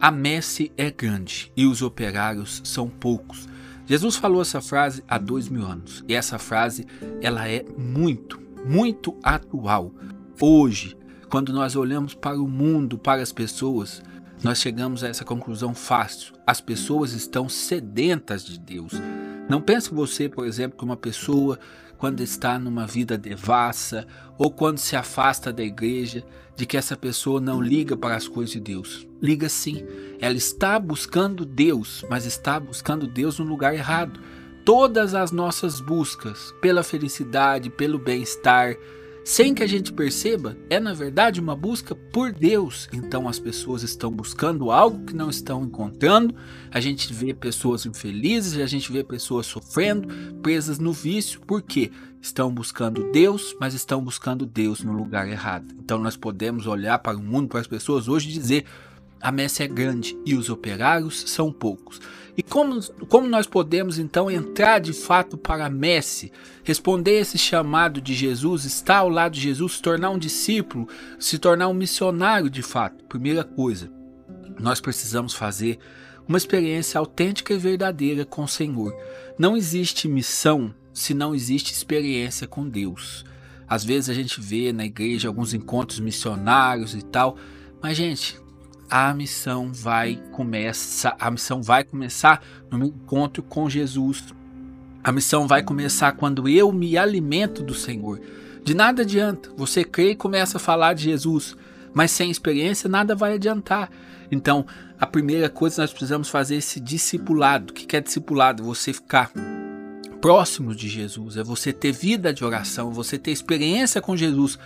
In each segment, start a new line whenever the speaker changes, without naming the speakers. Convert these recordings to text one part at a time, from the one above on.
A messe é grande e os operários são poucos. Jesus falou essa frase há dois mil anos e essa frase ela é muito, muito atual. Hoje, quando nós olhamos para o mundo, para as pessoas, nós chegamos a essa conclusão fácil. As pessoas estão sedentas de Deus. Não pense você, por exemplo, que uma pessoa quando está numa vida devassa ou quando se afasta da igreja, de que essa pessoa não liga para as coisas de Deus. Liga sim. Ela está buscando Deus, mas está buscando Deus no lugar errado. Todas as nossas buscas pela felicidade, pelo bem-estar, sem que a gente perceba, é na verdade uma busca por Deus. Então as pessoas estão buscando algo que não estão encontrando. A gente vê pessoas infelizes, a gente vê pessoas sofrendo, presas no vício. Por quê? Estão buscando Deus, mas estão buscando Deus no lugar errado. Então nós podemos olhar para o mundo, para as pessoas hoje e dizer: a messe é grande e os operários são poucos. E como, como nós podemos então entrar de fato para a messe, responder esse chamado de Jesus, estar ao lado de Jesus, se tornar um discípulo, se tornar um missionário de fato? Primeira coisa, nós precisamos fazer uma experiência autêntica e verdadeira com o Senhor. Não existe missão se não existe experiência com Deus. Às vezes a gente vê na igreja alguns encontros missionários e tal, mas gente, a missão vai começar, a missão vai começar no encontro com Jesus. A missão vai começar quando eu me alimento do Senhor. De nada adianta. Você crê e começa a falar de Jesus, mas sem experiência nada vai adiantar. Então, a primeira coisa nós precisamos fazer é esse discipulado. O que é discipulado? Você ficar próximo de Jesus, é você ter vida de oração, você ter experiência com Jesus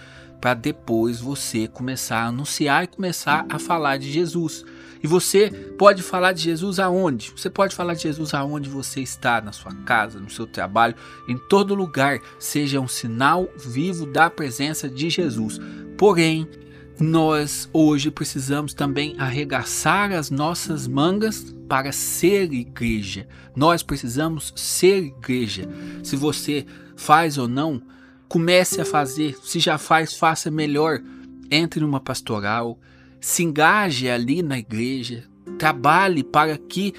para depois você começar a anunciar e começar a falar de Jesus. E você pode falar de Jesus aonde? Você pode falar de Jesus aonde você está, na sua casa, no seu trabalho, em todo lugar, seja um sinal vivo da presença de Jesus. Porém, nós hoje precisamos também arregaçar as nossas mangas para ser igreja. Nós precisamos ser igreja. Se você faz ou não, Comece a fazer. Se já faz, faça melhor. Entre numa pastoral, se engaje ali na igreja, trabalhe para que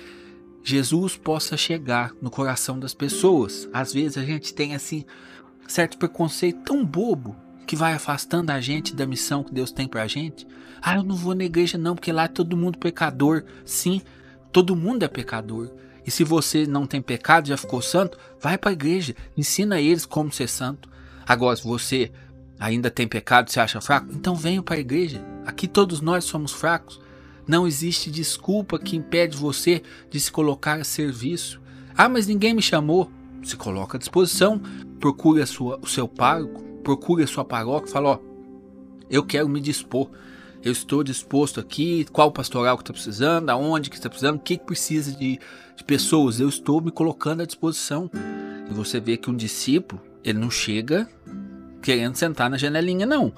Jesus possa chegar no coração das pessoas. Às vezes a gente tem assim certo preconceito tão bobo que vai afastando a gente da missão que Deus tem pra gente. Ah, eu não vou na igreja não, porque lá é todo mundo pecador. Sim, todo mundo é pecador. E se você não tem pecado, já ficou santo, vai para a igreja, ensina eles como ser santo. Agora, se você ainda tem pecado e se acha fraco, então venha para a igreja. Aqui todos nós somos fracos. Não existe desculpa que impede você de se colocar a serviço. Ah, mas ninguém me chamou. Se coloca à disposição, procure a sua, o seu pároco, procure a sua paróquia, fala, ó, eu quero me dispor. Eu estou disposto aqui, qual pastoral que está precisando, aonde que está precisando, o que, que precisa de, de pessoas. Eu estou me colocando à disposição. E você vê que um discípulo, ele não chega querendo sentar na janelinha, não.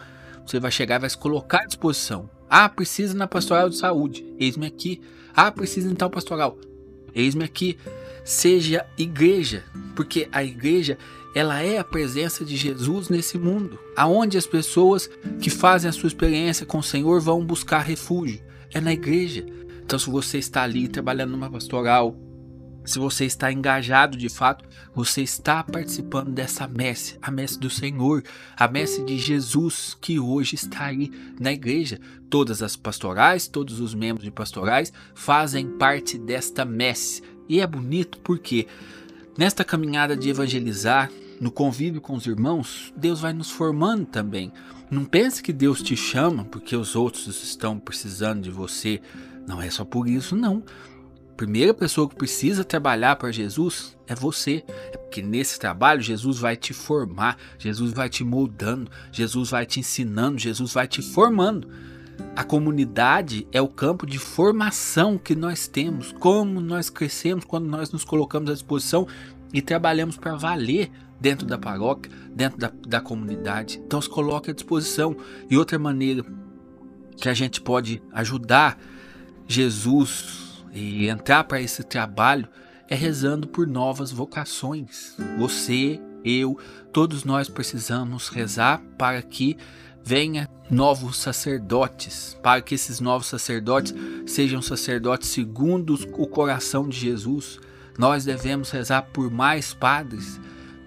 Você vai chegar e vai se colocar à disposição. Ah, precisa na pastoral de saúde. Eis-me aqui. Ah, precisa em tal pastoral. Eis-me aqui. Seja igreja, porque a igreja ela é a presença de Jesus nesse mundo, aonde as pessoas que fazem a sua experiência com o Senhor vão buscar refúgio. É na igreja. Então, se você está ali trabalhando numa pastoral, se você está engajado de fato, você está participando dessa messe, a messe do Senhor, a messe de Jesus que hoje está aí na igreja. Todas as pastorais, todos os membros de pastorais fazem parte desta messe. E é bonito porque nesta caminhada de evangelizar, no convívio com os irmãos, Deus vai nos formando também. Não pense que Deus te chama porque os outros estão precisando de você. Não é só por isso, não primeira pessoa que precisa trabalhar para Jesus é você. É porque nesse trabalho Jesus vai te formar, Jesus vai te moldando, Jesus vai te ensinando, Jesus vai te formando. A comunidade é o campo de formação que nós temos, como nós crescemos quando nós nos colocamos à disposição e trabalhamos para valer dentro da paróquia, dentro da, da comunidade. Então se coloque à disposição. E outra maneira que a gente pode ajudar Jesus e entrar para esse trabalho é rezando por novas vocações. Você, eu, todos nós precisamos rezar para que venha novos sacerdotes, para que esses novos sacerdotes sejam sacerdotes segundo o coração de Jesus. Nós devemos rezar por mais padres,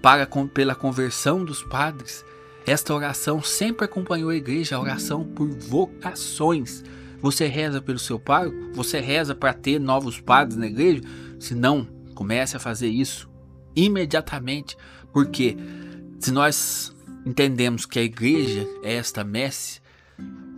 para pela conversão dos padres. Esta oração sempre acompanhou a igreja, a oração por vocações. Você reza pelo seu pároco? Você reza para ter novos padres na igreja? Se não, comece a fazer isso imediatamente, porque se nós entendemos que a igreja é esta messe,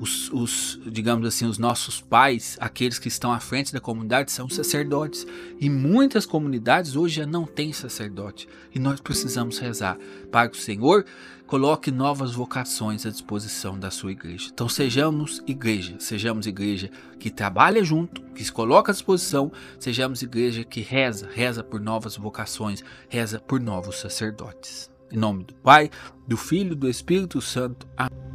os, os, digamos assim, os nossos pais, aqueles que estão à frente da comunidade, são sacerdotes. E muitas comunidades hoje já não têm sacerdote. E nós precisamos rezar para que o Senhor coloque novas vocações à disposição da sua igreja. Então sejamos igreja, sejamos igreja que trabalha junto, que se coloca à disposição, sejamos igreja que reza, reza por novas vocações, reza por novos sacerdotes. Em nome do Pai, do Filho do Espírito Santo. Amém.